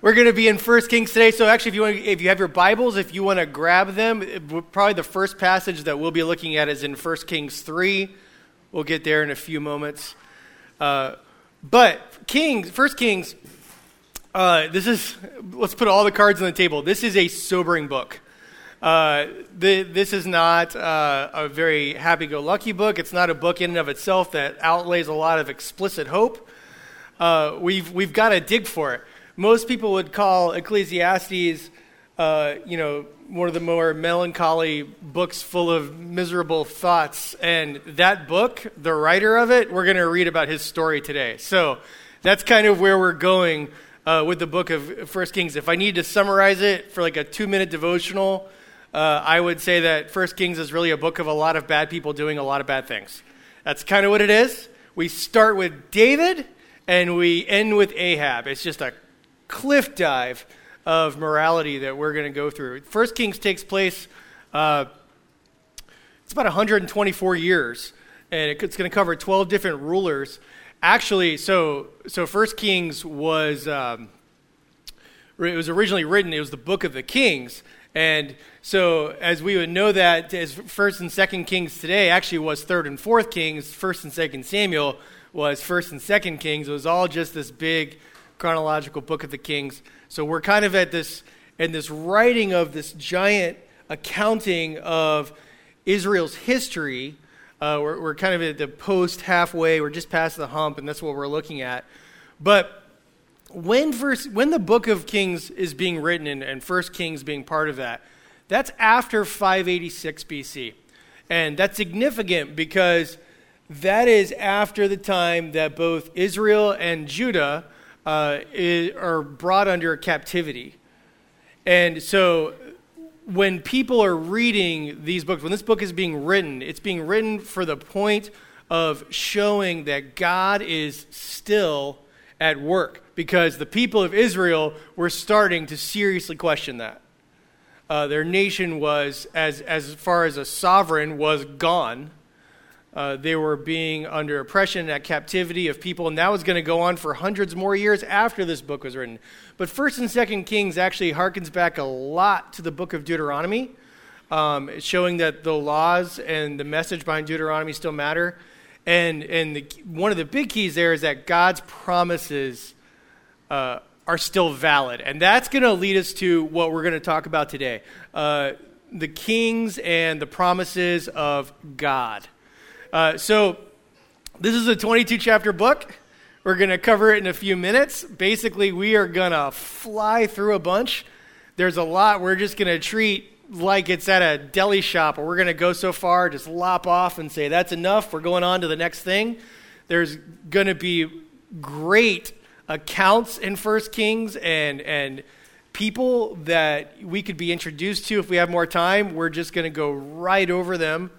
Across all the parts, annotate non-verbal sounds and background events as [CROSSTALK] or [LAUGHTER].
we're going to be in First Kings today. So actually, if you want, if you have your Bibles, if you want to grab them, probably the first passage that we'll be looking at is in First Kings three. We'll get there in a few moments. Uh, but Kings, First Kings, uh, this is let's put all the cards on the table. This is a sobering book. Uh, the, this is not uh, a very happy-go-lucky book. It's not a book in and of itself that outlays a lot of explicit hope. Uh, we've we've got to dig for it. Most people would call Ecclesiastes, uh, you know, one of the more melancholy books full of miserable thoughts. And that book, the writer of it, we're going to read about his story today. So that's kind of where we're going uh, with the book of First Kings. If I need to summarize it for like a two-minute devotional uh, I would say that First Kings is really a book of a lot of bad people doing a lot of bad things. That's kind of what it is. We start with David and we end with Ahab. It's just a cliff dive of morality that we're going to go through. First Kings takes place. Uh, it's about 124 years, and it's going to cover 12 different rulers. Actually, so so First Kings was um, it was originally written. It was the book of the Kings, and so, as we would know that as First and Second Kings today actually was Third and Fourth Kings, First and Second Samuel was First and Second Kings. It was all just this big chronological book of the Kings. So we're kind of at this in this writing of this giant accounting of Israel's history. Uh, we're, we're kind of at the post halfway. We're just past the hump, and that's what we're looking at. But when first, when the book of Kings is being written and, and First Kings being part of that, that's after 586 BC. And that's significant because that is after the time that both Israel and Judah uh, is, are brought under captivity. And so when people are reading these books, when this book is being written, it's being written for the point of showing that God is still at work because the people of Israel were starting to seriously question that. Uh, their nation was, as, as far as a sovereign, was gone. Uh, they were being under oppression and captivity of people, and that was going to go on for hundreds more years after this book was written. But First and Second Kings actually harkens back a lot to the book of Deuteronomy, um, showing that the laws and the message behind Deuteronomy still matter. And, and the, one of the big keys there is that God's promises uh, are still valid. And that's going to lead us to what we're going to talk about today uh, the kings and the promises of God. Uh, so, this is a 22 chapter book. We're going to cover it in a few minutes. Basically, we are going to fly through a bunch. There's a lot we're just going to treat like it's at a deli shop, or we're going to go so far, just lop off and say, that's enough. We're going on to the next thing. There's going to be great accounts in First Kings and and people that we could be introduced to if we have more time. We're just going to go right over them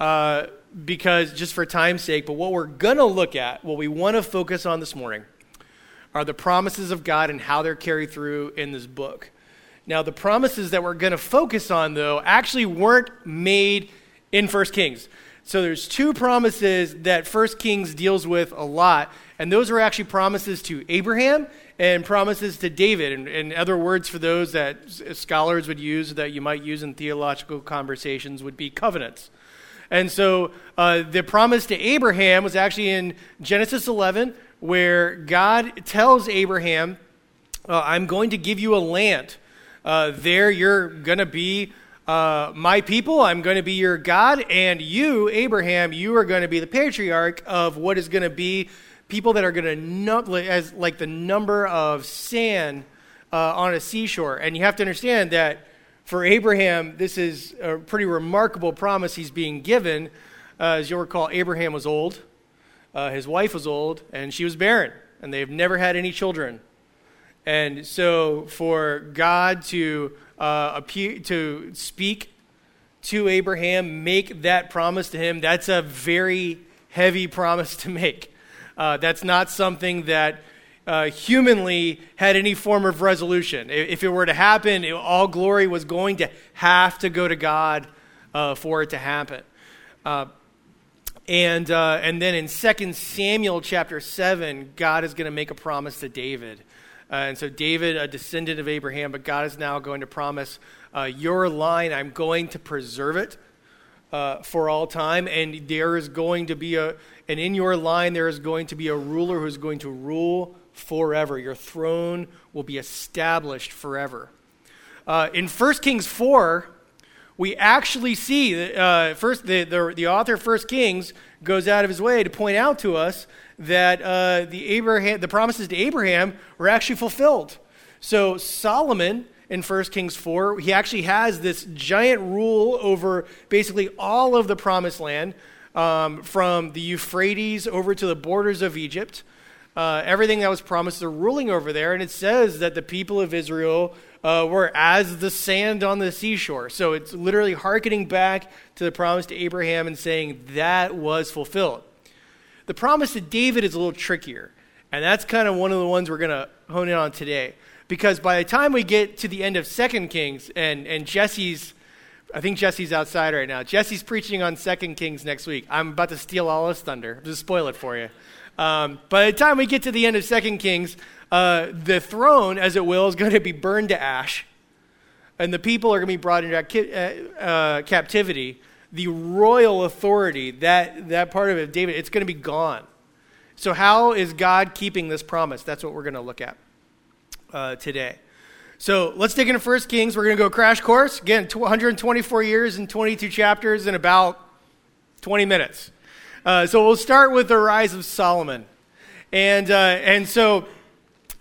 uh, because just for time's sake. But what we're going to look at, what we want to focus on this morning, are the promises of God and how they're carried through in this book. Now, the promises that we're going to focus on, though, actually weren't made in First Kings. So there's two promises that First Kings deals with a lot, and those are actually promises to Abraham and promises to David. And, and other words for those that scholars would use that you might use in theological conversations would be covenants. And so uh, the promise to Abraham was actually in Genesis 11, where God tells Abraham, uh, I'm going to give you a land. Uh, there you're going to be uh, my people, I'm going to be your God, and you, Abraham, you are going to be the patriarch of what is going to be people that are going to know, as like the number of sand uh, on a seashore. And you have to understand that for Abraham, this is a pretty remarkable promise he's being given. Uh, as you'll recall, Abraham was old, uh, his wife was old, and she was barren, and they've never had any children. And so, for God to uh, appear, to speak to Abraham, make that promise to him, that's a very heavy promise to make. Uh, that's not something that uh, humanly had any form of resolution. If it were to happen, it, all glory was going to have to go to God uh, for it to happen. Uh, and, uh, and then in 2 Samuel chapter 7, God is going to make a promise to David. Uh, and so David, a descendant of Abraham, but God is now going to promise uh, your line, I'm going to preserve it uh, for all time. And there is going to be a, and in your line, there is going to be a ruler who's going to rule forever. Your throne will be established forever. Uh, in 1 Kings 4, we actually see that uh, first the, the, the author of 1 Kings goes out of his way to point out to us that uh, the, Abraham, the promises to Abraham were actually fulfilled. So Solomon in 1 Kings 4, he actually has this giant rule over basically all of the promised land um, from the Euphrates over to the borders of Egypt. Uh, everything that was promised, they're ruling over there. And it says that the people of Israel uh, were as the sand on the seashore. So it's literally hearkening back to the promise to Abraham and saying that was fulfilled. The promise to David is a little trickier. And that's kind of one of the ones we're going to hone in on today. Because by the time we get to the end of Second Kings and, and Jesse's I think Jesse's outside right now. Jesse's preaching on Second Kings next week. I'm about to steal all his thunder. Just spoil it for you. Um, by the time we get to the end of Second Kings, uh, the throne, as it will, is going to be burned to ash, and the people are going to be brought into uh, uh, captivity. The royal authority, that that part of it, David, it's going to be gone. So, how is God keeping this promise? That's what we're going to look at uh, today. So let's dig into First Kings. We're going to go crash course. Again, 124 years and 22 chapters in about 20 minutes. Uh, so we'll start with the rise of Solomon. And, uh, and so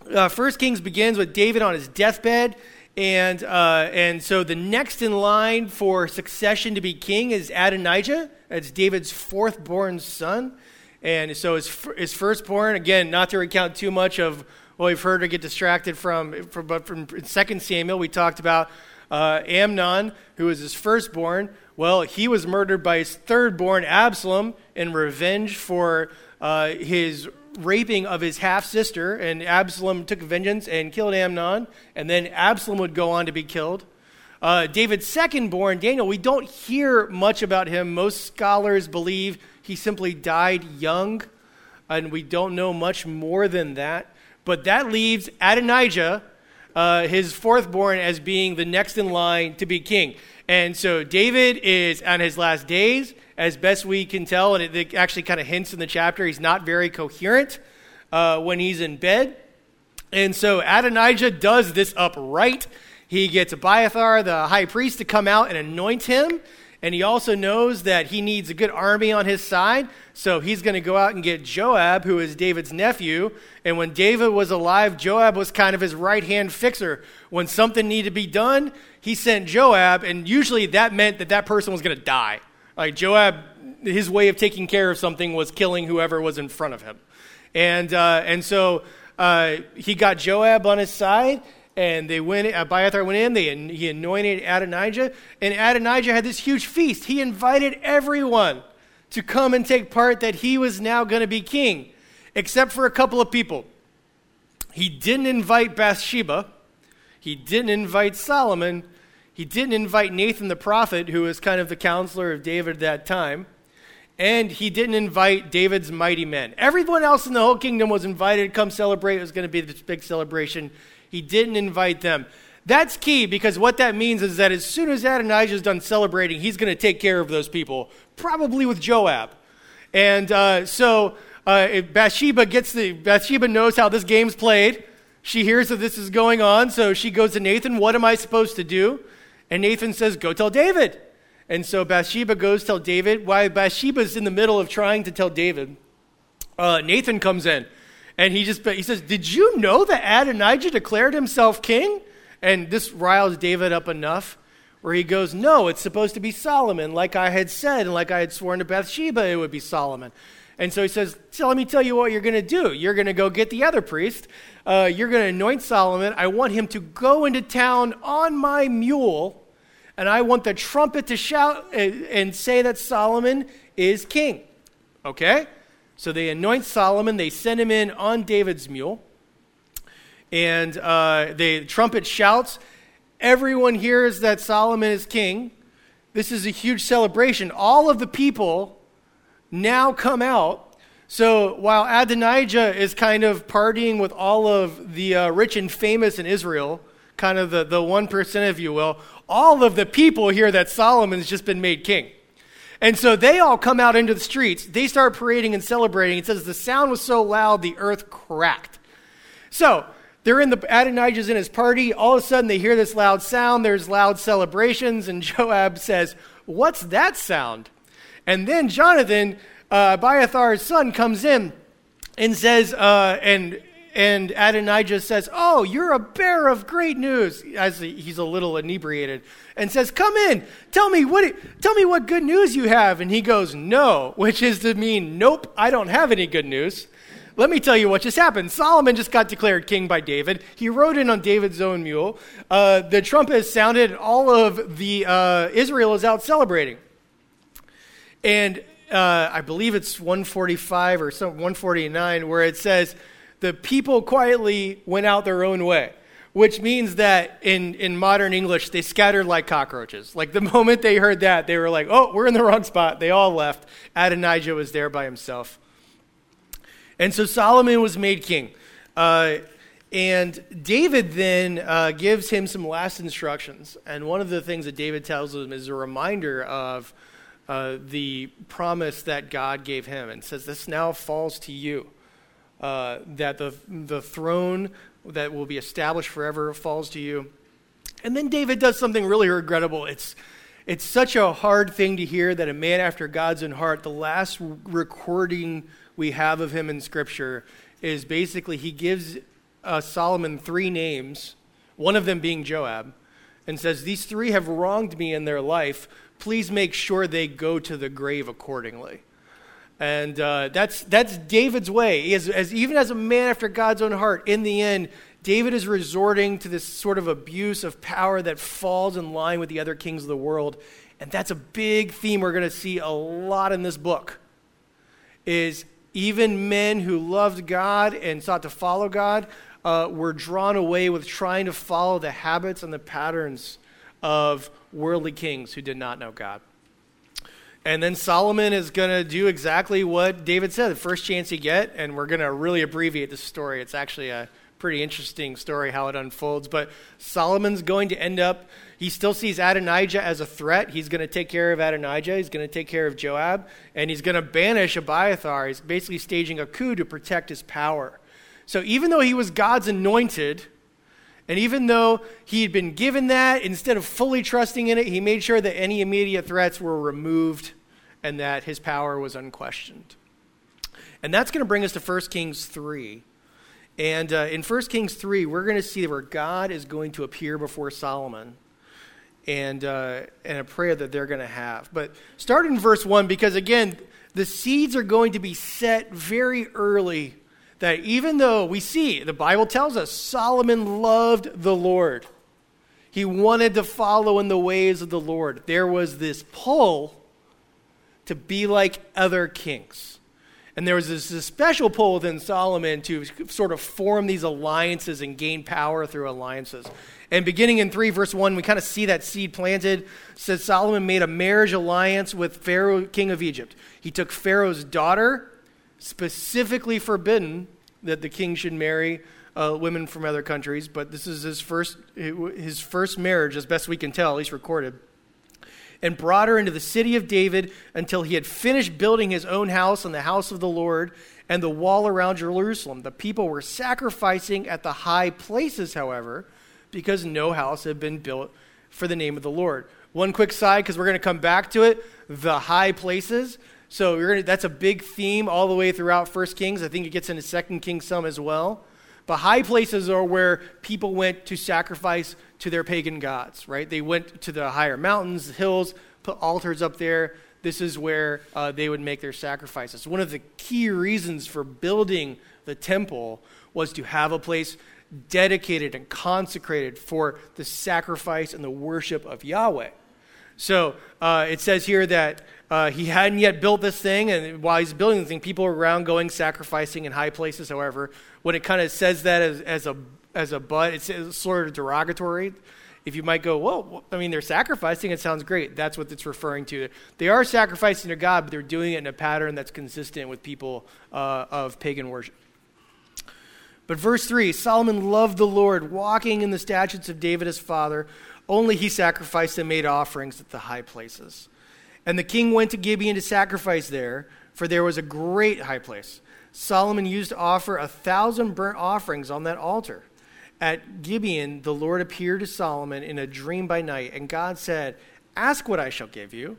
uh, First Kings begins with David on his deathbed. And, uh, and so the next in line for succession to be king is Adonijah. That's David's fourth born son. And so his, his firstborn, again, not to recount too much of what we've heard her get distracted from, from but from 2 Samuel, we talked about uh, Amnon, who was his firstborn. Well, he was murdered by his third born, Absalom, in revenge for uh, his raping of his half sister. And Absalom took vengeance and killed Amnon. And then Absalom would go on to be killed. Uh, David's second-born, Daniel, we don't hear much about him. Most scholars believe he simply died young, and we don't know much more than that. But that leaves Adonijah, uh, his fourth born, as being the next in line to be king. And so David is on his last days, as best we can tell, and it, actually kind of hints in the chapter, he's not very coherent uh, when he's in bed. And so Adonijah does this upright. He gets Abiathar, the high priest, to come out and anoint him and he also knows that he needs a good army on his side. So he's going to go out and get Joab, who is David's nephew. And when David was alive, Joab was kind of his right hand fixer. When something needed to be done, he sent Joab, and usually that meant that that person was going to die. Like Joab, his way of taking care of something was killing whoever was in front of him. And, uh, and so uh, he got Joab on his side and they went, Abiathar went in, they, he anointed Adonijah, and Adonijah had this huge feast. He invited everyone to come and take part that he was now going to be king, except for a couple of people. He didn't invite Bathsheba, he didn't invite Solomon, he didn't invite Nathan the prophet, who was kind of the counselor of David at that time, and he didn't invite David's mighty men. Everyone else in the whole kingdom was invited to come celebrate. It was going to be this big celebration. He didn't invite them. That's key because what that means is that as soon as Adonijah is done celebrating, he's going to take care of those people, probably with Joab. And uh, so uh, Bathsheba gets the Bathsheba knows how this game's played. She hears that this is going on, so she goes to Nathan. What am I supposed to do? And Nathan says, "Go tell David." And so Bathsheba goes tell David. Why Bathsheba's in the middle of trying to tell David, uh, Nathan comes in and he just he says, "Did you know that Adonijah declared himself king?" And this riles David up enough where he goes, "No, it's supposed to be Solomon, like I had said, and like I had sworn to Bathsheba, it would be Solomon." And so he says, so let me tell you what you're going to do. You're going to go get the other priest. Uh, you're going to anoint Solomon. I want him to go into town on my mule, and I want the trumpet to shout and, and say that Solomon is king. Okay? So they anoint Solomon, they send him in on David's mule, and uh, the trumpet shouts. Everyone hears that Solomon is king. This is a huge celebration. All of the people now come out. So while Adonijah is kind of partying with all of the uh, rich and famous in Israel, kind of the, the 1%, if you will, all of the people hear that Solomon's just been made king. And so they all come out into the streets. They start parading and celebrating. It says the sound was so loud the earth cracked. So they're in the Adonijah's in his party. All of a sudden they hear this loud sound. There's loud celebrations, and [LAUGHS] Joab says, What's that sound? And then Jonathan, uh, Abiathar's son, comes in and says, uh, and and Adonijah says, Oh, you're a bearer of great news, as he's a little inebriated, and says, Come in, tell me what tell me what good news you have. And he goes, No, [LAUGHS] which is to mean, Nope, I don't have any good news. Let me tell you what just happened. Solomon just got declared king by David. He rode in on David's own mule. Uh, the trumpet sounded, all of the uh, Israel is out celebrating. And uh, I believe it's 145 or some 149 where it says, the people quietly went out their own way, which means that in, in modern English, they scattered like cockroaches. Like the [LAUGHS] moment they heard that, they were like, oh, we're in the wrong spot. They all left. Adonijah was there by himself. And so Solomon was made king. Uh, and David then uh, gives him some last instructions. And one of the things that David tells him is a reminder of uh, the promise that God gave him and says, This now falls to you uh, that the, the throne that will be established forever falls to you. And then David does something really regrettable. It's, it's such a hard thing to hear that a man after God's own heart, the last recording we have of him in Scripture is basically he gives uh, Solomon three names, one of them being Joab, and says, These three have wronged me in their life. Please make sure they go to the grave accordingly. And uh, that's, that's David's way. As, as, even as a man after God's own heart, in the end, David is resorting to this sort of abuse of power that falls in line with the other kings of the world. And that's a big theme we're going to see a lot in this book. Is even men who loved God and sought to follow God uh, were drawn away with trying to follow the habits and the patterns of worldly kings who did not know God. And then Solomon is going to do exactly what David said, the first chance he get, and we're going to really abbreviate the story. It's actually a pretty interesting story how it unfolds. But Solomon's going to end up, he still sees Adonijah as a threat. He's going to take care of Adonijah, he's going to take care of Joab, and he's going to banish Abiathar. He's basically staging a coup to protect his power. So even though he was God's anointed, and even though he had been given that, instead of fully trusting in it, he made sure that any immediate threats were removed and that his power was unquestioned. And that's going to bring us to 1 Kings 3. And uh, in 1 Kings 3, we're going to see where God is going to appear before Solomon and, uh, and a prayer that they're going to have. But start in verse 1 because, again, the seeds are going to be set very early that even though we see, the Bible tells us, Solomon loved the Lord, he wanted to follow in the ways of the Lord. There was this pull to be like other kings. And there was this, special pull within Solomon to sort of form these alliances and gain power through alliances. And beginning in 3, verse 1, we kind of see that seed planted. It says Solomon made a marriage alliance with Pharaoh, king of Egypt. He took Pharaoh's daughter, specifically forbidden that the king should marry uh, women from other countries, but this is his first, his first marriage, as best we can tell, at least recorded, and brought her into the city of David until he had finished building his own house and the house of the Lord and the wall around Jerusalem. The people were sacrificing at the high places, however, because no house had been built for the name of the Lord. One quick side, because we're going to come back to it the high places. So gonna, that's a big theme all the way throughout First Kings. I think it gets into Second Kings some as well. But high places are where people went to sacrifice to their pagan gods, right? They went to the higher mountains, hills, put altars up there. This is where uh, they would make their sacrifices. One of the key reasons for building the temple was to have a place dedicated and consecrated for the sacrifice and the worship of Yahweh. So uh, it says here that uh, he hadn't yet built this thing, and while he's building the thing, people are around going sacrificing in high places. However, when it kind of says that as, as a as a but, it's, it's sort of derogatory. if you might go, well, I mean, they're sacrificing, it sounds great. That's what it's referring to. They are sacrificing to God, but they're doing it in a pattern that's consistent with people uh, of pagan worship. But verse 3 Solomon loved the Lord, walking in the statutes of David his father. Only he sacrificed and made offerings at the high places. And the king went to Gibeon to sacrifice there, for there was a great high place. Solomon used to offer a thousand burnt offerings on that altar. At Gibeon, the Lord appeared to Solomon in a dream by night, and God said, Ask what I shall give you.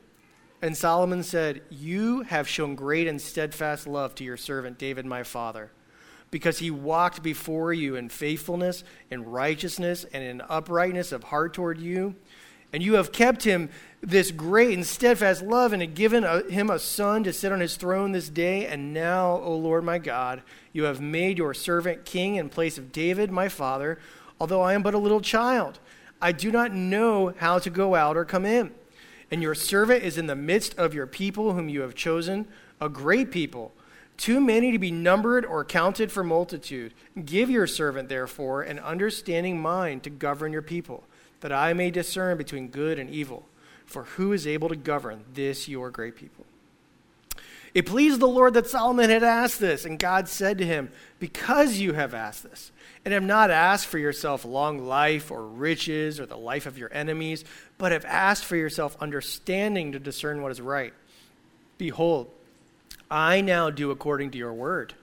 And Solomon said, You have shown great and steadfast love to your servant David, my father, because he walked before you in faithfulness, and righteousness, and in uprightness of heart toward you. And you have kept him this great and steadfast love and have given a, him a son to sit on his throne this day. And now, O Lord my God, you have made your servant king in place of David, my father, although I am but a little child. I do not know how to go out or come in. And your servant is in the midst of your people, whom you have chosen, a great people, too many to be numbered or counted for multitude. Give your servant, therefore, an understanding mind to govern your people, that I may discern between good and evil. For who is able to govern this your great people? It pleased the Lord that Solomon had asked this, and God said to him, Because you have asked this, and have not asked for yourself long life or riches or the life of your enemies, but have asked for yourself understanding to discern what is right. Behold, I now do according to your word.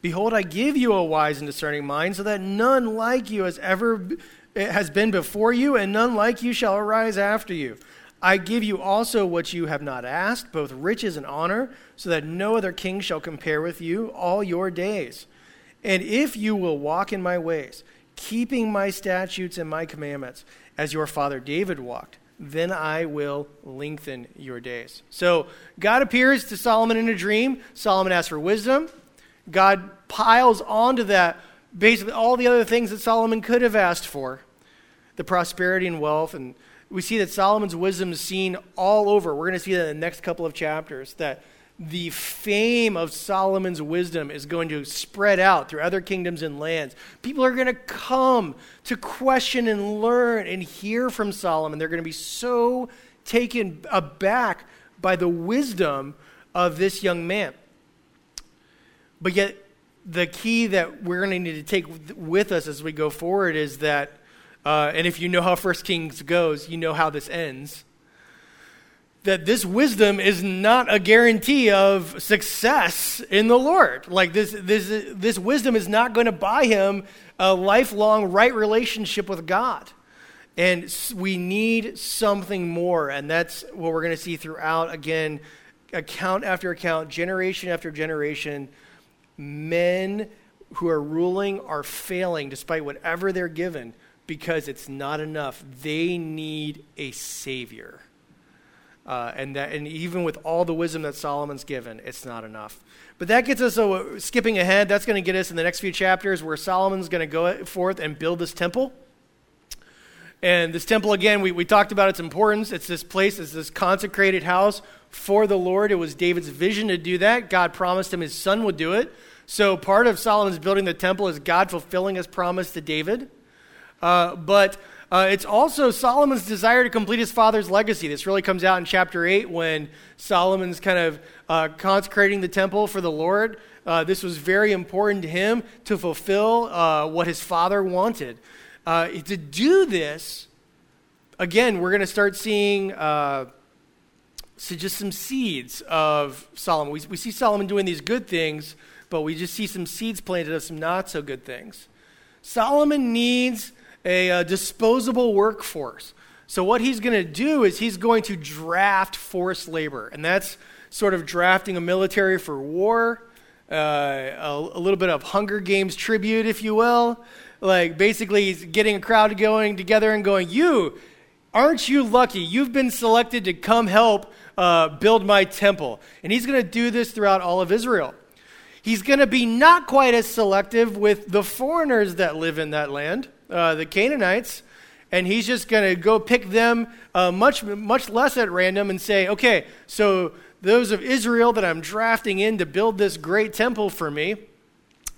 Behold, I give you a wise and discerning mind, so that none like you has ever has been before you, and none like you shall arise after you. I give you also what you have not asked, both riches and honor, so that no other king shall compare with you all your days. And if you will walk in my ways, keeping my statutes and my commandments, as your father David walked, then I will lengthen your days. So God appears to Solomon in a dream. Solomon asks for wisdom. God piles onto that basically all the other things that Solomon could have asked for the prosperity and wealth and we see that Solomon's wisdom is seen all over. We're going to see that in the next couple of chapters, that the fame of Solomon's wisdom is going to spread out through other kingdoms and lands. People are going to come to question and learn and hear from Solomon. They're going to be so taken aback by the wisdom of this young man. But yet, the key that we're going to need to take with us as we go forward is that uh, and if you know how First Kings goes, you know how this ends. That this wisdom is not a guarantee of success in the Lord. Like this, this, this wisdom is not going to buy him a lifelong right relationship with God. And we need something more. And that's what we're going to see throughout, again, account after account, generation after generation. Men who are ruling are failing despite whatever they're given because it's not enough. They need a savior. Uh, and that, and even with all the wisdom that Solomon's given, it's not enough. But that gets us skipping ahead. That's going to get us in the next few chapters where Solomon's going to go forth and build this temple. And this temple, again, we, we talked about its importance. It's this place, it's this consecrated house for the Lord. It was David's vision to do that. God promised him his son would do it. So part of Solomon's building the temple is God fulfilling his promise to David. Uh, but uh, it's also Solomon's desire to complete his father's legacy. This really comes out in chapter 8 when Solomon's kind of uh, consecrating the temple for the Lord. Uh, this was very important to him to fulfill uh, what his father wanted. Uh, to do this, again, we're going to start seeing so just some seeds of Solomon. We, we see Solomon doing these good things, but we just see some seeds planted of some not so good things. Solomon needs a, a disposable workforce. So, what he's going to do is he's going to draft forced labor, and that's sort of drafting a military for war, uh, a, a, little bit of Hunger Games tribute, if you will. Like, basically, he's getting a crowd going together and going, You, aren't you lucky? You've been selected to come help uh, build my temple. And he's going to do this throughout all of Israel. He's going to be not quite as selective with the foreigners that live in that land uh, the Canaanites, and he's just going to go pick them uh, much, much less at random and say, okay, so those of Israel that I'm drafting in to build this great temple for me,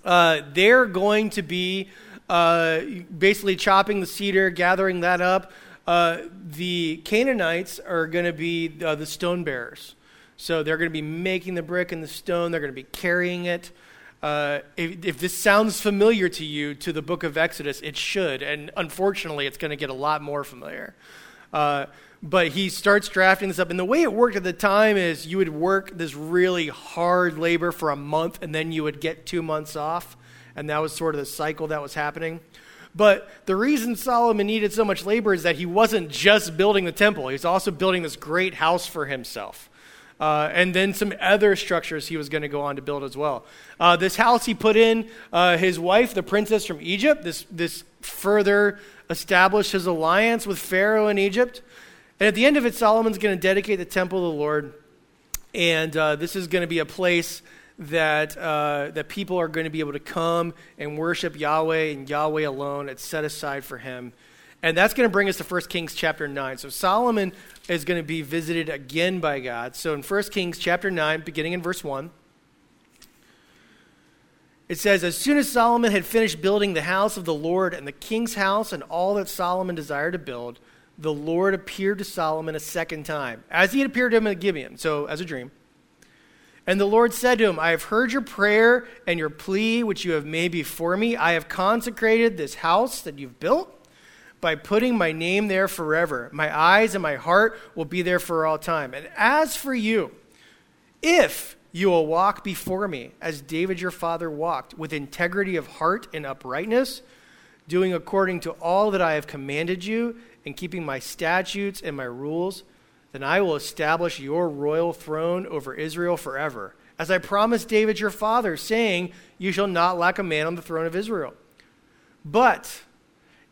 uh, they're going to be uh, basically chopping the cedar, gathering that up. Uh, the Canaanites are going to be uh, the stone bearers. So they're going to be making the brick and the stone, they're going to be carrying it. Uh, if, if, this sounds familiar to you to the book of Exodus, it should. And unfortunately, it's going to get a lot more familiar. Uh, but he starts drafting this up. And the way it worked at the time is you would work this really hard labor for a month, and then you would get two months off. And that was sort of the cycle that was happening. But the reason Solomon needed so much labor is that he wasn't just building the temple, he was also building this great house for himself. Uh, and then some other structures he was going to go on to build as well. Uh, this house he put in uh, his wife, the princess from Egypt. This, this further established his alliance with Pharaoh in Egypt. And at the end of it, Solomon's going to dedicate the temple of the Lord. And uh, this is going to be a place that, uh, that people are going to be able to come and worship Yahweh and Yahweh alone. It's set aside for him. And that's going to bring us to 1 Kings chapter 9. So Solomon is going to be visited again by God. So in 1 Kings chapter 9, beginning in verse 1, it says, As soon as Solomon had finished building the house of the Lord and the king's house and all that Solomon desired to build, the Lord appeared to Solomon a second time, as he had appeared to him at Gibeon, so as a dream. And the Lord said to him, I have heard your prayer and your plea which you have made before me. I have consecrated this house that you've built by putting my name there forever. My eyes and my heart will be there for all time. And as for you, if you will walk before me as David your father walked, with integrity of heart and uprightness, doing according to all that I have commanded you, and keeping my statutes and my rules, then I will establish your royal throne over Israel forever. As I promised David your father, saying, You shall not lack a man on the throne of Israel. But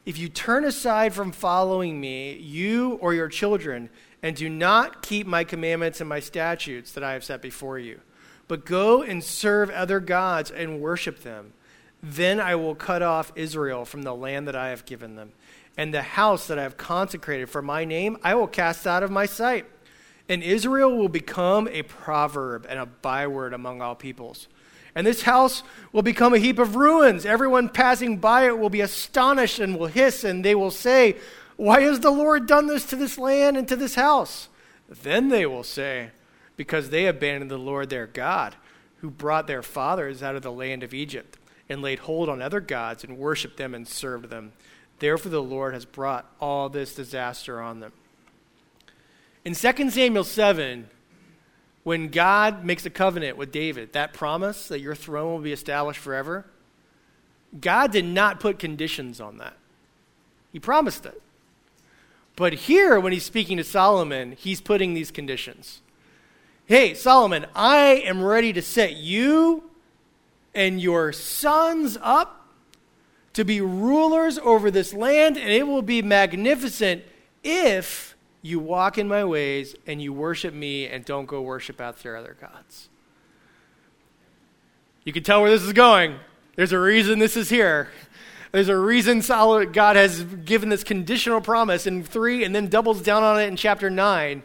if you turn aside from following me, you or your children, and do not keep my commandments and my statutes that I have set before you, but go and serve other gods and worship them, then I will cut off Israel from the land that I have given them, and the house that I have consecrated for my name I will cast out of my sight. And Israel will become a proverb and a byword among all peoples. And this house will become a heap of ruins. Everyone passing by it will be astonished and will hiss, and they will say, Why has the Lord done this to this land and to this house? Then they will say, Because they abandoned the Lord their God, who brought their fathers out of the land of Egypt, and laid hold on other gods, and worshipped them and served them. Therefore, the Lord has brought all this disaster on them. In 2 Samuel 7, when God makes a covenant with David, that promise that your throne will be established forever, God did not put conditions on that. He promised it. But here, when he's speaking to Solomon, he's putting these conditions. Hey, Solomon, I am ready to set you and your sons up to be rulers over this land, and it will be magnificent if you walk in my ways and you worship me and don't go worship after other gods. You can tell where this is going. There's a reason this is here. There's a reason God has given this conditional promise in 3 and then doubles down on it in chapter 9.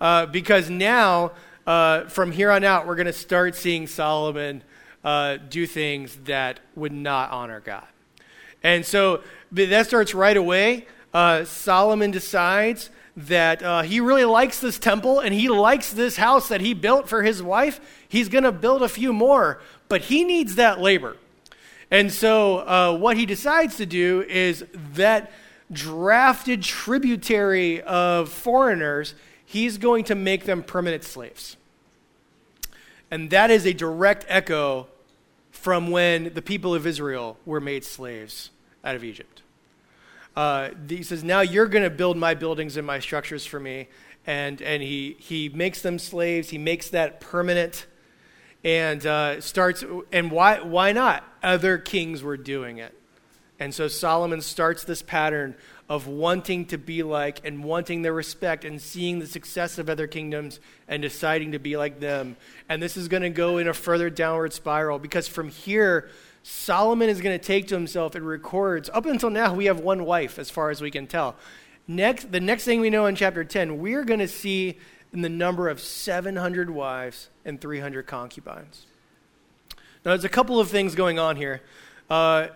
Uh, because now, uh, from here on out, we're going to start seeing Solomon uh, do things that would not honor God. And so that starts right away. Uh, Solomon decides that uh, he really likes this temple and he likes this house that he built for his wife. He's going to build a few more, but he needs that labor. And so, uh, what he decides to do is that drafted tributary of foreigners, he's going to make them permanent slaves. And that is a direct echo from when the people of Israel were made slaves out of Egypt uh, he says, Now you're going to build my buildings and my structures for me. And, and he, he makes them slaves, he makes that permanent, and uh, starts. And why, why not? Other kings were doing it. And so Solomon starts this pattern of wanting to be like and wanting their respect and seeing the success of other kingdoms and deciding to be like them. And this is going to go in a further downward spiral because from here, Solomon is going to take to himself and records. Up until now, we have one wife, as far as we can tell. Next, the next thing we know in chapter 10, we're going to see in the number of 700 wives and 300 concubines. Now, there's a couple of things going on here. Uh,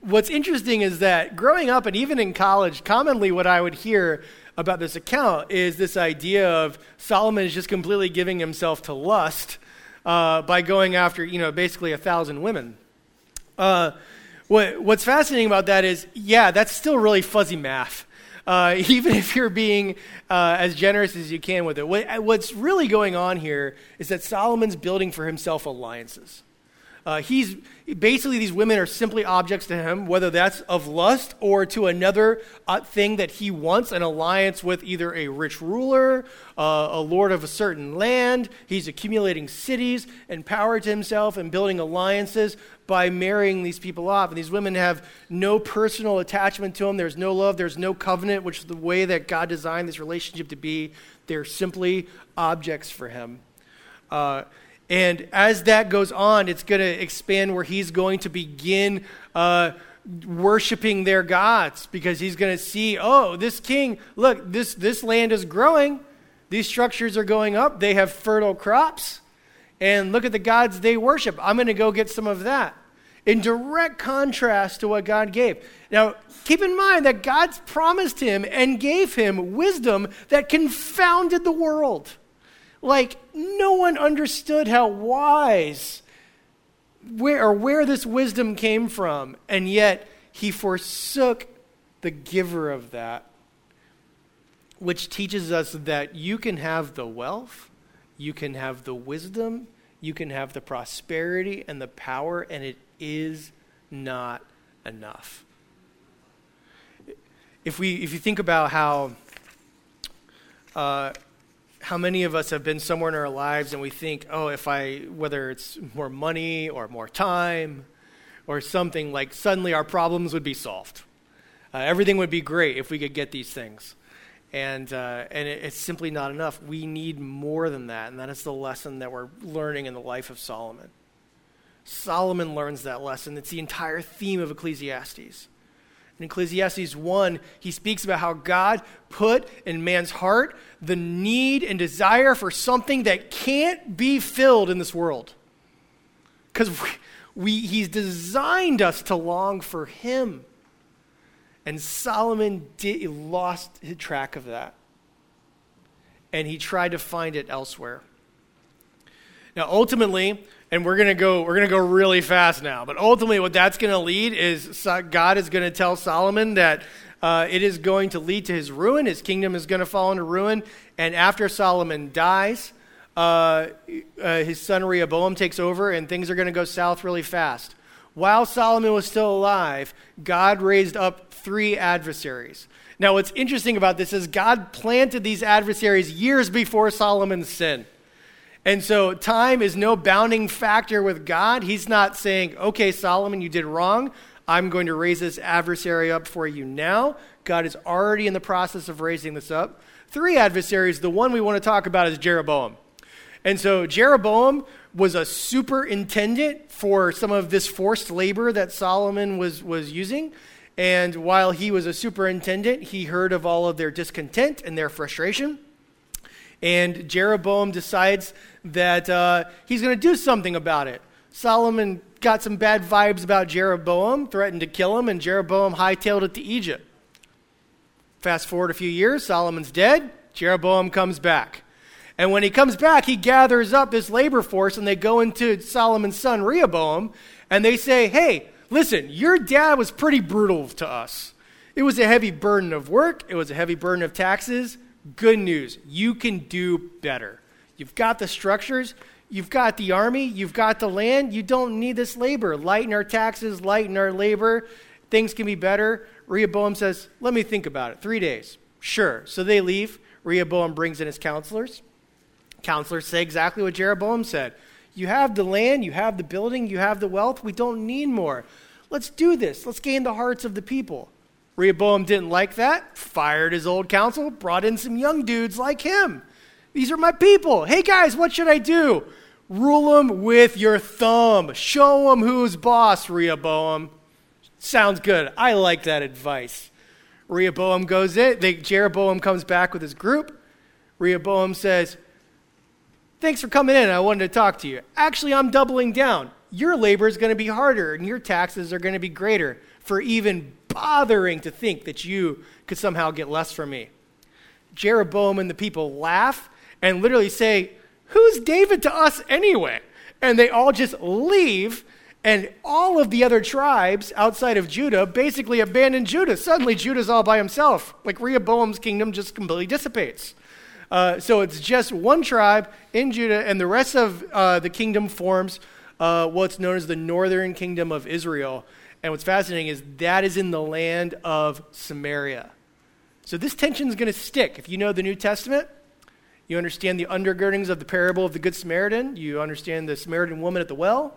what's interesting is that growing up and even in college, commonly what I would hear about this account is this idea of Solomon is just completely giving himself to lust uh, by going after, you know, basically a thousand women. Uh, what, what's fascinating about that is, yeah, that's still really fuzzy math. Uh, [LAUGHS] even if you're being uh, as generous as you can with it. What, what's really going on here is that Solomon's building for himself alliances. Uh, he's basically these women are simply objects to him, whether that's of lust or to another uh, thing that he wants an alliance with either a rich ruler, uh, a lord of a certain land. He's accumulating cities and power to himself and building alliances by marrying these people off. And these women have no personal attachment to him. There's no love. There's no covenant, which is the way that God designed this relationship to be. They're simply objects for him. And as that goes on, it's going to expand where he's going to begin uh, worshiping their gods because he's going to see, oh, this king, look, this, this land is growing. These structures are going up. They have fertile crops. And look at the gods they worship. I'm going to go get some of that. In direct contrast to what God gave. Now, keep in mind that God's promised him and gave him wisdom that confounded the world. Like, no one understood how wise where, or where this wisdom came from, and yet he forsook the giver of that, which teaches us that you can have the wealth, you can have the wisdom, you can have the prosperity and the power, and it is not enough. If, we, if you think about how uh, how many of us have been somewhere in our lives and we think, oh, if I, whether it's more money or more time or something, like suddenly our problems would be solved. Uh, everything would be great if we could get these things. And, uh, and it, it's simply not enough. We need more than that. And that is the lesson that we're learning in the life of Solomon. Solomon learns that lesson. It's the entire theme of Ecclesiastes. In Ecclesiastes 1, he speaks about how God put in man's heart the need and desire for something that can't be filled in this world. Because we, we, he's designed us to long for him. And Solomon did, lost track of that. And he tried to find it elsewhere. Now, ultimately, and we're gonna go we're gonna go really fast now. But ultimately, what that's gonna lead is God is gonna tell Solomon that uh, it is going to lead to his ruin. His kingdom is going to fall into ruin. And after Solomon dies, uh, uh, his son Rehoboam takes over, and things are going to go south really fast. While Solomon was still alive, God raised up three adversaries. Now, what's interesting about this is God planted these adversaries years before Solomon's sin. And so time is no bounding factor with God. He's not saying, okay, Solomon, you did wrong. I'm going to raise this adversary up for you now. God is already in the process of raising this up. Three adversaries. The one we want to talk about is Jeroboam. And so Jeroboam was a superintendent for some of this forced labor that Solomon was, was using. And while he was a superintendent, he heard of all of their discontent and their frustration. And Jeroboam decides that uh, he's going to do something about it. Solomon got some bad vibes about Jeroboam, threatened to kill him, and Jeroboam hightailed it to Egypt. Fast forward a few years, Solomon's dead, Jeroboam comes back. And when he comes back, he gathers up this labor force and they go into Solomon's son Rehoboam and they say, Hey, listen, your dad was pretty brutal to us. It was a heavy burden of work, it was a heavy burden of taxes. Good news, you can do better. You've got the structures, you've got the army, you've got the land, you don't need this labor. Lighten our taxes, lighten our labor, things can be better. Rehoboam says, Let me think about it. Three days. Sure. So they leave. Rehoboam brings in his counselors. Counselors say exactly what Jeroboam said. You have the land, you have the building, you have the wealth. We don't need more. Let's do this. Let's gain the hearts of the people. Rehoboam didn't like that, fired his old council, brought in some young dudes like him. These are my people. Hey guys, what should I do? Rule them with your thumb. Show them who's boss, Rehoboam. Sounds good. I like that advice. Rehoboam goes in. They, Jeroboam comes back with his group. Rehoboam says, Thanks for coming in. I wanted to talk to you. Actually, I'm doubling down. your labor is going to be harder and your taxes are going to be greater for even bothering to think that you could somehow get less from me. Jeroboam and the people laugh and literally say, Who's David to us anyway? And they all just leave, and all of the other tribes outside of Judah basically abandon Judah. Suddenly, Judah's all by himself. Like Rehoboam's kingdom just completely dissipates. Uh, so it's just one tribe in Judah, and the rest of uh, the kingdom forms uh, what's known as the northern kingdom of Israel. And what's fascinating is that is in the land of Samaria. So this tension is going to stick. If you know the New Testament, you understand the undergirdings of the parable of the Good Samaritan, you understand the Samaritan woman at the well,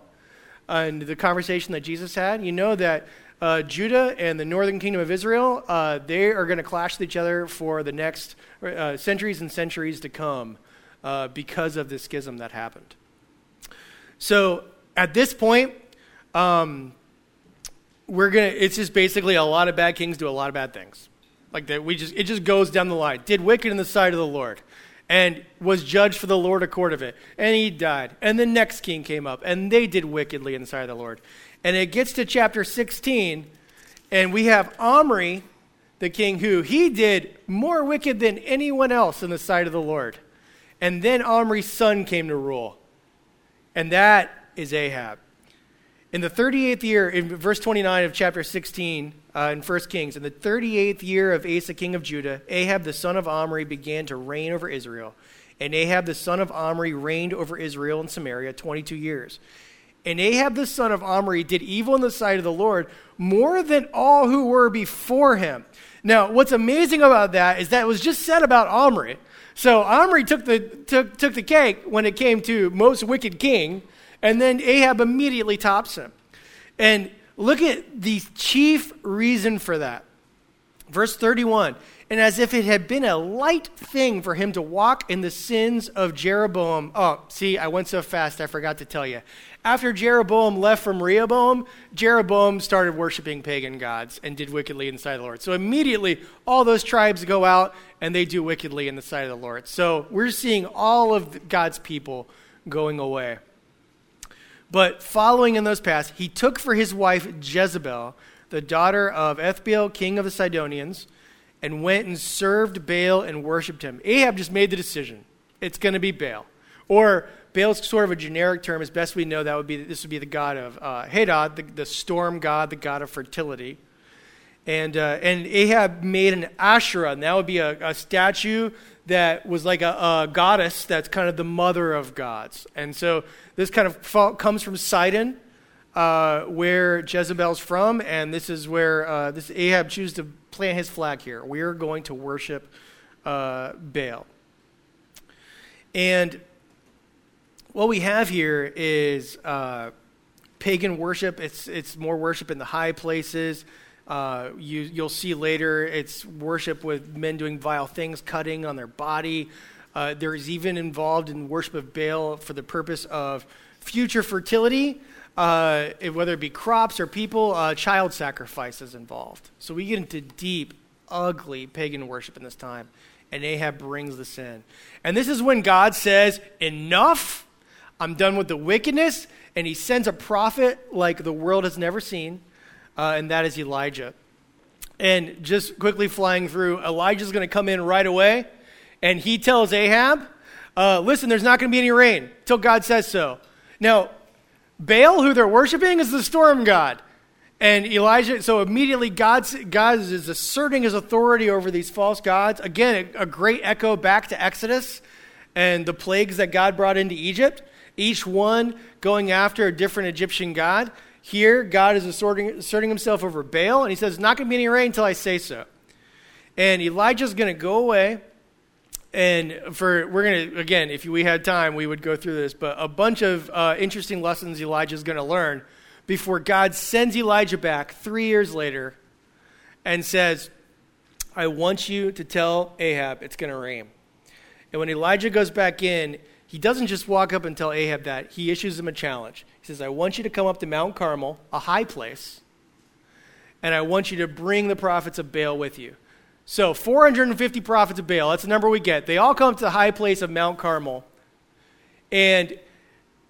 and the conversation that Jesus had. You know that uh, Judah and the northern kingdom of Israel, uh, they are going to clash with each other for the next uh, centuries and centuries to come uh, because of this schism that happened. So at this point, um, we're gonna. It's just basically a lot of bad kings do a lot of bad things, like that. We just it just goes down the line. Did wicked in the sight of the Lord, and was judged for the Lord a court of it, and he died. And the next king came up, and they did wickedly in the sight of the Lord. And it gets to chapter 16, and we have Omri, the king, who he did more wicked than anyone else in the sight of the Lord. And then Omri's son came to rule, and that is Ahab. In the 38th year, in verse 29 of chapter 16 uh, in 1 Kings, in the 38th year of Asa, king of Judah, Ahab the son of Omri began to reign over Israel. And Ahab the son of Omri reigned over Israel and Samaria 22 years. And Ahab the son of Omri did evil in the sight of the Lord more than all who were before him. Now, what's amazing about that is that it was just said about Omri. So Omri took the, took, took the cake when it came to most wicked king, and then Ahab immediately tops him. And look at the chief reason for that. Verse 31 and as if it had been a light thing for him to walk in the sins of Jeroboam. Oh, see, I went so fast, I forgot to tell you. After Jeroboam left from Rehoboam, Jeroboam started worshiping pagan gods and did wickedly in the sight of the Lord. So immediately, all those tribes go out and they do wickedly in the sight of the Lord. So we're seeing all of God's people going away. But following in those paths, he took for his wife Jezebel, the daughter of Ethbaal, king of the Sidonians, and went and served Baal and worshiped him. Ahab just made the decision. It's going to be Baal. Or Baal's sort of a generic term. As best we know, that would be this would be the god of uh, Hadad, the, the, storm god, the god of fertility. And, uh, and Ahab made an Asherah, and that would be a, a statue that was like a, a, goddess that's kind of the mother of gods. And so this kind of comes from Sidon, uh, where Jezebel's from, and this is where uh, this Ahab chooses to plant his flag here. We are going to worship uh, Baal. And what we have here is uh, pagan worship. It's, it's more worship in the high places. Uh, you, you'll see later it's worship with men doing vile things, cutting on their body. Uh, there is even involved in worship of Baal for the purpose of future fertility, uh, whether it be crops or people, uh, child sacrifices involved. So we get into deep, ugly pagan worship in this time. And Ahab brings this in. And this is when God says, Enough I'm done with the wickedness. And he sends a prophet like the world has never seen, uh, and that is Elijah. And just quickly flying through, Elijah's going to come in right away, and he tells Ahab, uh, Listen, there's not going to be any rain till God says so. Now, Baal, who they're worshiping, is the storm god. And Elijah, so immediately God's, God is asserting his authority over these false gods. Again, a, a great echo back to Exodus and the plagues that God brought into Egypt each one going after a different Egyptian god. Here, God is asserting, asserting himself over Baal, and he says, It's not going to be any rain until I say so. And Elijah's going to go away. And for we're going to again, if we had time, we would go through this, but a bunch of uh, interesting lessons Elijah's going to learn before God sends Elijah back three years later and says, "I want you to tell Ahab it's going to rain." And when Elijah goes back in, he doesn't just walk up and tell Ahab that, he issues him a challenge. He says, I want you to come up to Mount Carmel, a high place, and I want you to bring the prophets of Baal with you. So, 450 prophets of Baal, that's the number we get. They all come to the high place of Mount Carmel. And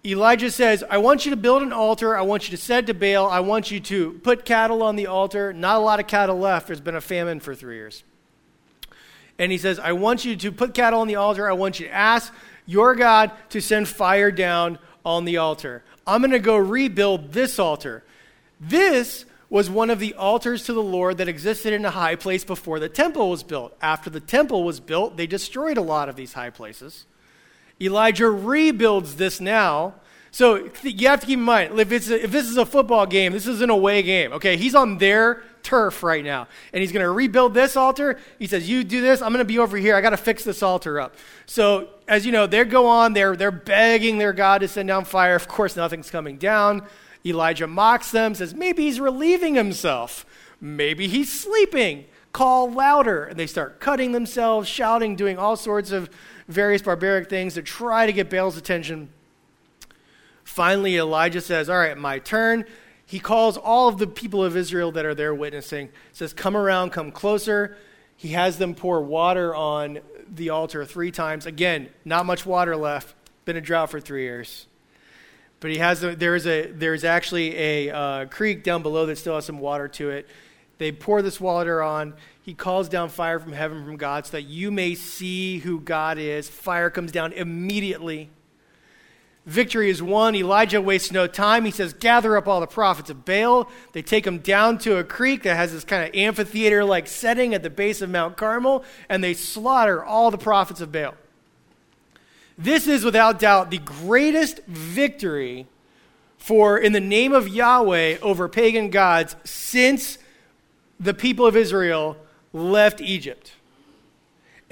Elijah says, I want you to build an altar. I want you to set to Baal. I want you to put cattle on the altar. Not a lot of cattle left. There's been a famine for three years. And he says, I want you to put cattle on the altar. I want you to ask your God to send fire down on the altar. I'm going to go rebuild this altar. This was one of the altars to the Lord that existed in a high place before the temple was built. After the temple was built, they destroyed a lot of these high places. Elijah rebuilds this now. So you have to keep in mind, if, it's a, if this is a football game, this is an away game. Okay, he's on their turf right now, and he's going to rebuild this altar. He says, "You do this. I'm going to be over here. I got to fix this altar up." So as you know, they go on. They're they're begging their God to send down fire. Of course, nothing's coming down. Elijah mocks them, says, "Maybe he's relieving himself. Maybe he's sleeping." Call louder, and they start cutting themselves, shouting, doing all sorts of various barbaric things to try to get Baal's attention. Finally, Elijah says, All right, my turn. He calls all of the people of Israel that are there witnessing, says, Come around, come closer. He has them pour water on the altar three times. Again, not much water left. Been a drought for three years. But he has there's a there's actually a uh, creek down below that still has some water to it. They pour this water on. He calls down fire from heaven from God so that you may see who God is. Fire comes down immediately. Victory is won. Elijah wastes no time. He says, Gather up all the prophets of Baal. They take them down to a creek that has this kind of amphitheater like setting at the base of Mount Carmel, and they slaughter all the prophets of Baal. This is without doubt the greatest victory for in the name of Yahweh over pagan gods since the people of Israel left Egypt.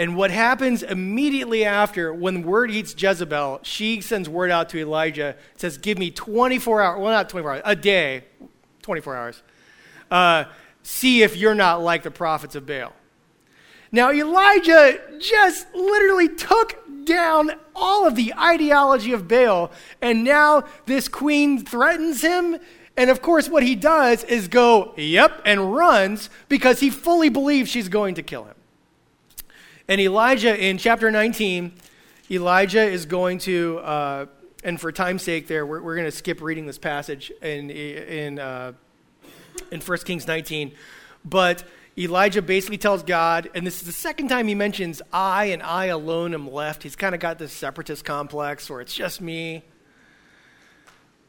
And what happens immediately after, when word hits Jezebel, she sends word out to Elijah, says, Give me 24 hours, well, not 24 hours, a day, 24 hours. Uh, see if you're not like the prophets of Baal. Now, Elijah just literally took down all of the ideology of Baal, and now this queen threatens him and of course, what he does is go, yep, and runs because he fully believes she's going to kill him. And Elijah, in chapter 19, Elijah is going to, uh, and for time's sake, there, we're, we're going to skip reading this passage in, in, uh, in 1 Kings 19. But Elijah basically tells God, and this is the second time he mentions, I and I alone am left. He's kind of got this separatist complex where it's just me.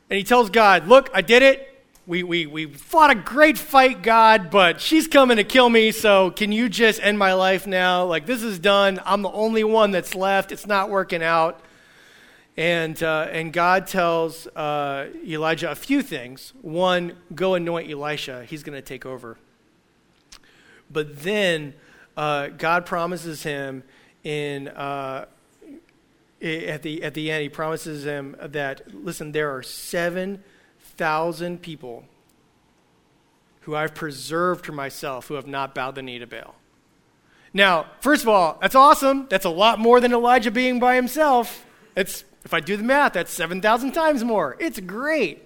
And he tells God, Look, I did it. We, we, we fought a great fight, God, but she's coming to kill me, so can you just end my life now? Like, this is done. I'm the only one that's left. It's not working out. And, uh, and God tells uh, Elijah a few things. One, go anoint Elisha, he's going to take over. But then uh, God promises him in uh, at the, at the end, he promises him that, listen, there are 7,000 people who I've preserved for myself who have not bowed the knee to Baal. Now, first of all, that's awesome. That's a lot more than Elijah being by himself. It's, if I do the math, that's 7,000 times more. It's great.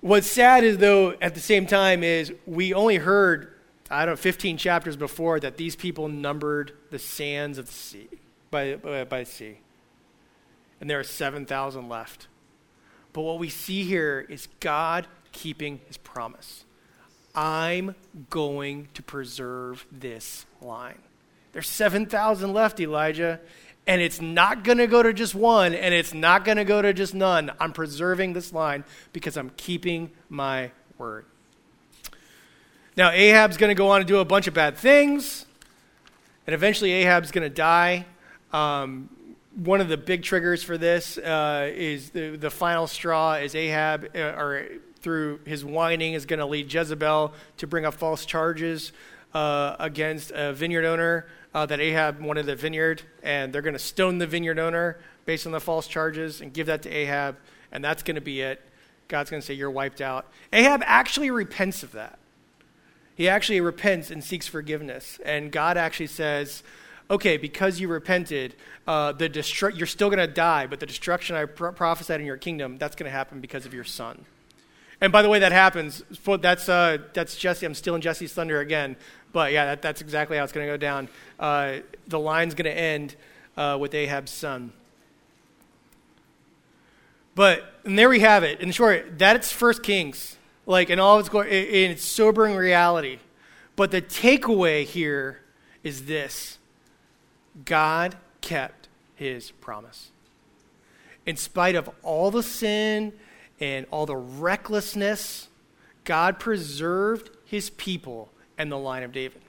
What's sad is, though, at the same time, is we only heard, I don't know, 15 chapters before that these people numbered the sands of the sea by, by, by sea. And there are 7,000 left. But what we see here is God keeping his promise. I'm going to preserve this line. There's 7,000 left, Elijah, and it's not going to go to just one, and it's not going to go to just none. I'm preserving this line because I'm keeping my word. Now, Ahab's going to go on to do a bunch of bad things, and eventually Ahab's going to die. Um, one of the big triggers for this uh, is the, the final straw is Ahab, uh, or through his whining, is going to lead Jezebel to bring up false charges uh, against a vineyard owner uh, that Ahab wanted the vineyard, and they're going to stone the vineyard owner based on the false charges and give that to Ahab, and that's going to be it. God's going to say, You're wiped out. Ahab actually repents of that. He actually repents and seeks forgiveness. And God actually says, okay, because you repented, uh, the destru- you're still going to die, but the destruction I pro- prophesied in your kingdom, that's going to happen because of your son. And by the way, that happens. That's, uh, that's Jesse. I'm stealing Jesse's thunder again. But yeah, that, that's exactly how it's going to go down. Uh, the line's going to end uh, with Ahab's son. But, and there we have it. In short, that's First Kings, like in all its glory, in its sobering reality. But the takeaway here is this God kept his promise. In spite of all the sin and all the recklessness, God preserved his people and the line of David.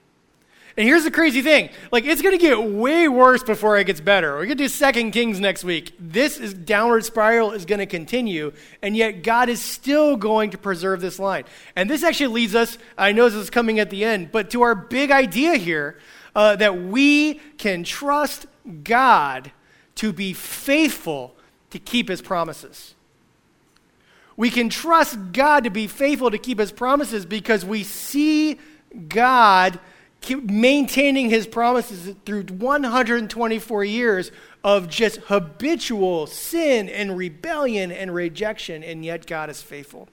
And here's the crazy thing. Like, it's going to get way worse before it gets better. We're going to do Second Kings next week. This is downward spiral is going to continue, and yet God is still going to preserve this line. And this actually leads us, I know this is coming at the end, but to our big idea here uh, that we can trust God to be faithful to keep his promises. We can trust God to be faithful to keep his promises because we see God maintaining his promises through 124 years of just habitual sin and rebellion and rejection, and yet God is faithful.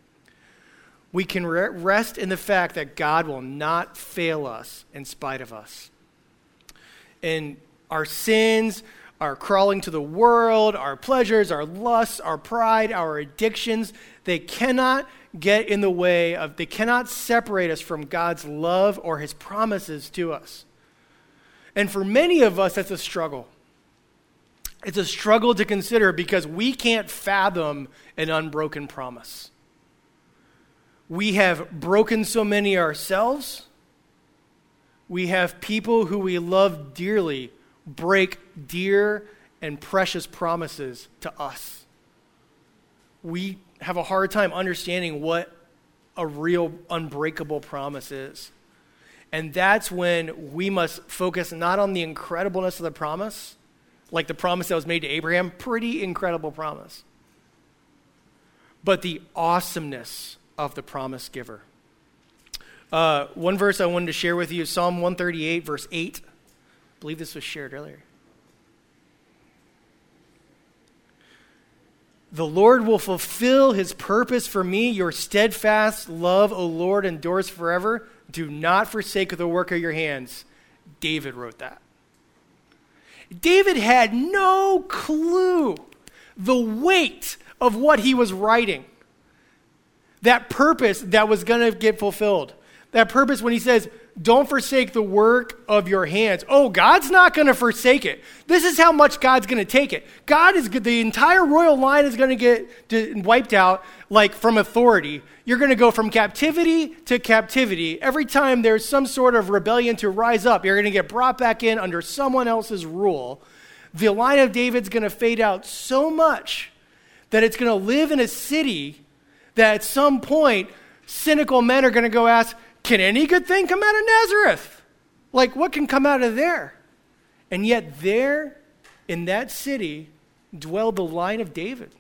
We can rest in the fact that God will not fail us in spite of us. And our sins, our crawling to the world, our pleasures, our lusts, our pride, our addictions, they cannot get in the way of, they cannot separate us from God's love or his promises to us. And for many of us, that's a struggle. It's a struggle to consider because we can't fathom an unbroken promise. We have broken so many ourselves. We have people who we love dearly break dear and precious promises to us. We have a hard time understanding what a real unbreakable promise is. And that's when we must focus not on the incredibleness of the promise, like the promise that was made to Abraham, pretty incredible promise, but the awesomeness of the promise giver. Uh, one verse I wanted to share with you is Psalm 138, verse 8. I believe this was shared earlier. The Lord will fulfill his purpose for me. Your steadfast love, O Lord, endures forever. Do not forsake the work of your hands. David wrote that. David had no clue the weight of what he was writing. That purpose that was going to get fulfilled. That purpose when he says, don't forsake the work of your hands. Oh, God's not going to forsake it. This is how much God's going to take it. God is the entire royal line is going to get wiped out like from authority. You're going to go from captivity to captivity. Every time there's some sort of rebellion to rise up, you're going to get brought back in under someone else's rule. The line of David's going to fade out so much that it's going to live in a city that at some point cynical men are going to go ask, can any good thing come out of Nazareth? Like, what can come out of there? And yet, there in that city dwelled the line of David.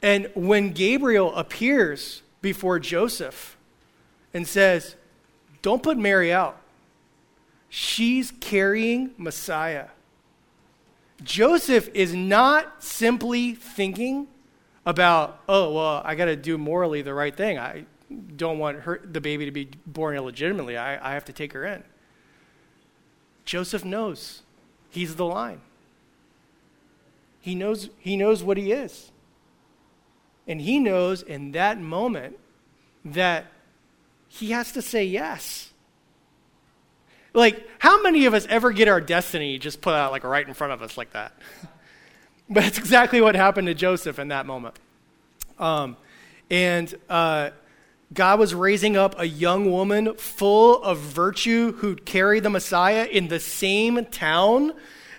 And when Gabriel appears before Joseph and says, Don't put Mary out, she's carrying Messiah. Joseph is not simply thinking about, oh, well, I got to do morally the right thing. I, don't want her, the baby to be born illegitimately. I, I have to take her in. Joseph knows he's the line. He knows, he knows what he is. And he knows in that moment that he has to say yes. Like, how many of us ever get our destiny just put out like right in front of us like that? [LAUGHS] but it's exactly what happened to Joseph in that moment. Um, and uh, God was raising up a young woman full of virtue who'd carry the Messiah in the same town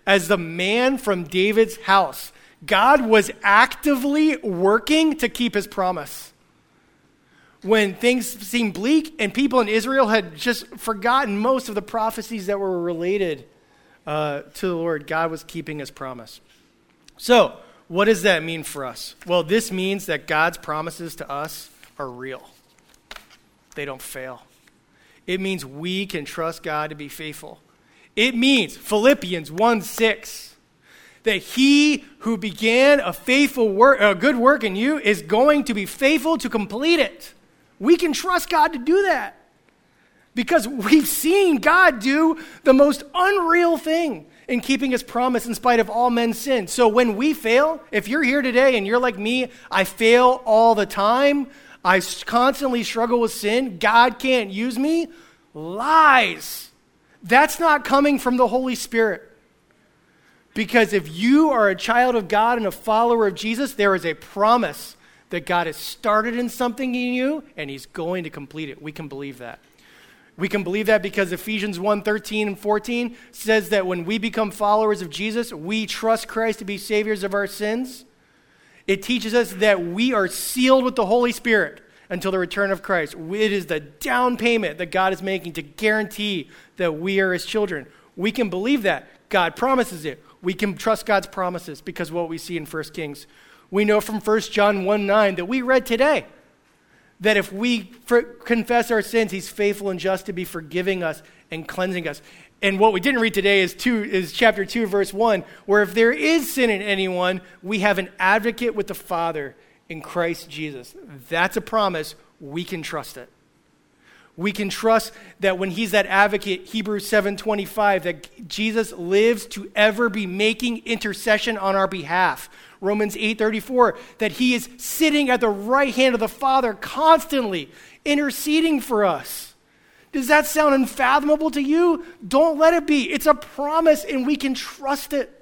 as the man from David's house. God was actively working to keep his promise. When things seemed bleak and people in Israel had just forgotten most of the prophecies that were related uh, to the Lord, God was keeping his promise. So, what does that mean for us? Well, this means that God's promises to us are real they don't fail. It means we can trust God to be faithful. It means, Philippians 1 6, that he who began a faithful work, a good work in you is going to be faithful to complete it. We can trust God to do that because we've seen God do the most unreal thing. in keeping his promise in spite of all men's sin. So when we fail, if you're here today and you're like me, I fail all the time, I constantly struggle with sin, God can't use me, lies. That's not coming from the Holy Spirit. Because if you are a child of God and a follower of Jesus, there is a promise that God has started in something in you and he's going to complete it. We can believe that. We can believe that because Ephesians 1 13 and 14 says that when we become followers of Jesus, we trust Christ to be saviors of our sins. It teaches us that we are sealed with the Holy Spirit until the return of Christ. It is the down payment that God is making to guarantee that we are his children. We can believe that. God promises it. We can trust God's promises because what we see in 1 Kings. We know from 1 John 1 9 that we read today that if we confess our sins, he's faithful and just to be forgiving us and cleansing us. And what we didn't read today is, two, is chapter 2, verse 1, where if there is sin in anyone, we have an advocate with the Father in Christ Jesus. That's a promise. We can trust it. We can trust that when he's that advocate, Hebrews 7:25, that Jesus lives to ever be making intercession on our behalf. Romans 8:34 that he is sitting at the right hand of the Father constantly interceding for us. Does that sound unfathomable to you? Don't let it be. It's a promise and we can trust it.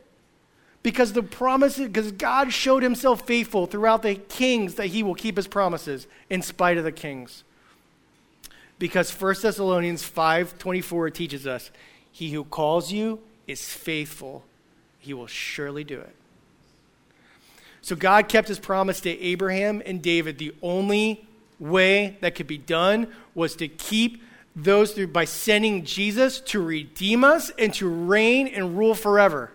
Because the promise because God showed himself faithful throughout the kings that he will keep his promises in spite of the kings. Because 1 Thessalonians 5:24 teaches us, he who calls you is faithful. He will surely do it. So God kept his promise to Abraham and David. The only way that could be done was to keep those through by sending Jesus to redeem us and to reign and rule forever.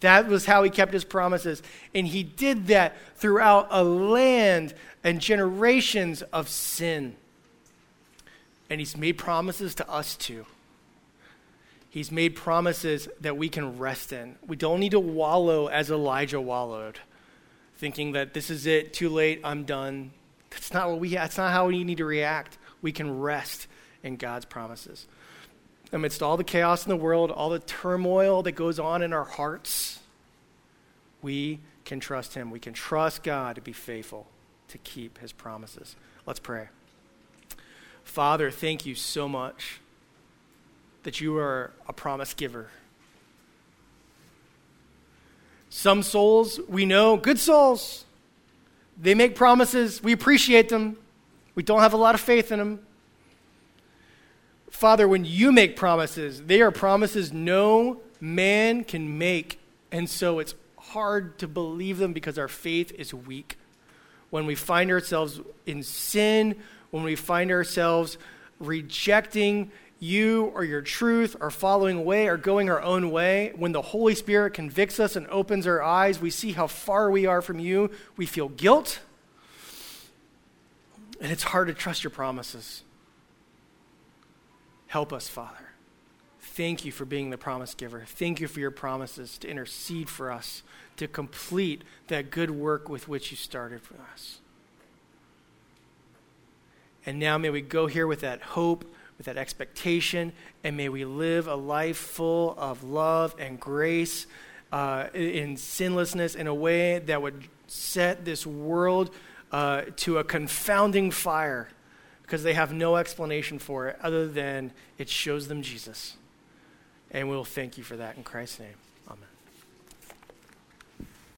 That was how he kept his promises. And he did that throughout a land and generations of sin. And he's made promises to us too. He's made promises that we can rest in. We don't need to wallow as Elijah wallowed thinking that this is it, too late, I'm done. That's not what we that's not how we need to react. We can rest in God's promises. Amidst all the chaos in the world, all the turmoil that goes on in our hearts, we can trust him. We can trust God to be faithful, to keep his promises. Let's pray. Father, thank you so much that you are a promise giver. Some souls, we know, good souls, they make promises. We appreciate them. We don't have a lot of faith in them. Father, when you make promises, they are promises no man can make. And so it's hard to believe them because our faith is weak. When we find ourselves in sin, when we find ourselves rejecting you or your truth or following away or going our own way, when the Holy Spirit convicts us and opens our eyes, we see how far we are from you. We feel guilt. And it's hard to trust your promises. Help us, Father. Thank you for being the promise giver. Thank you for your promises to intercede for us, to complete that good work with which you started for us. And now may we go here with that hope with that expectation, and may we live a life full of love and grace uh, in sinlessness in a way that would set this world uh, to a confounding fire because they have no explanation for it other than it shows them Jesus. And we'll thank you for that in Christ's name.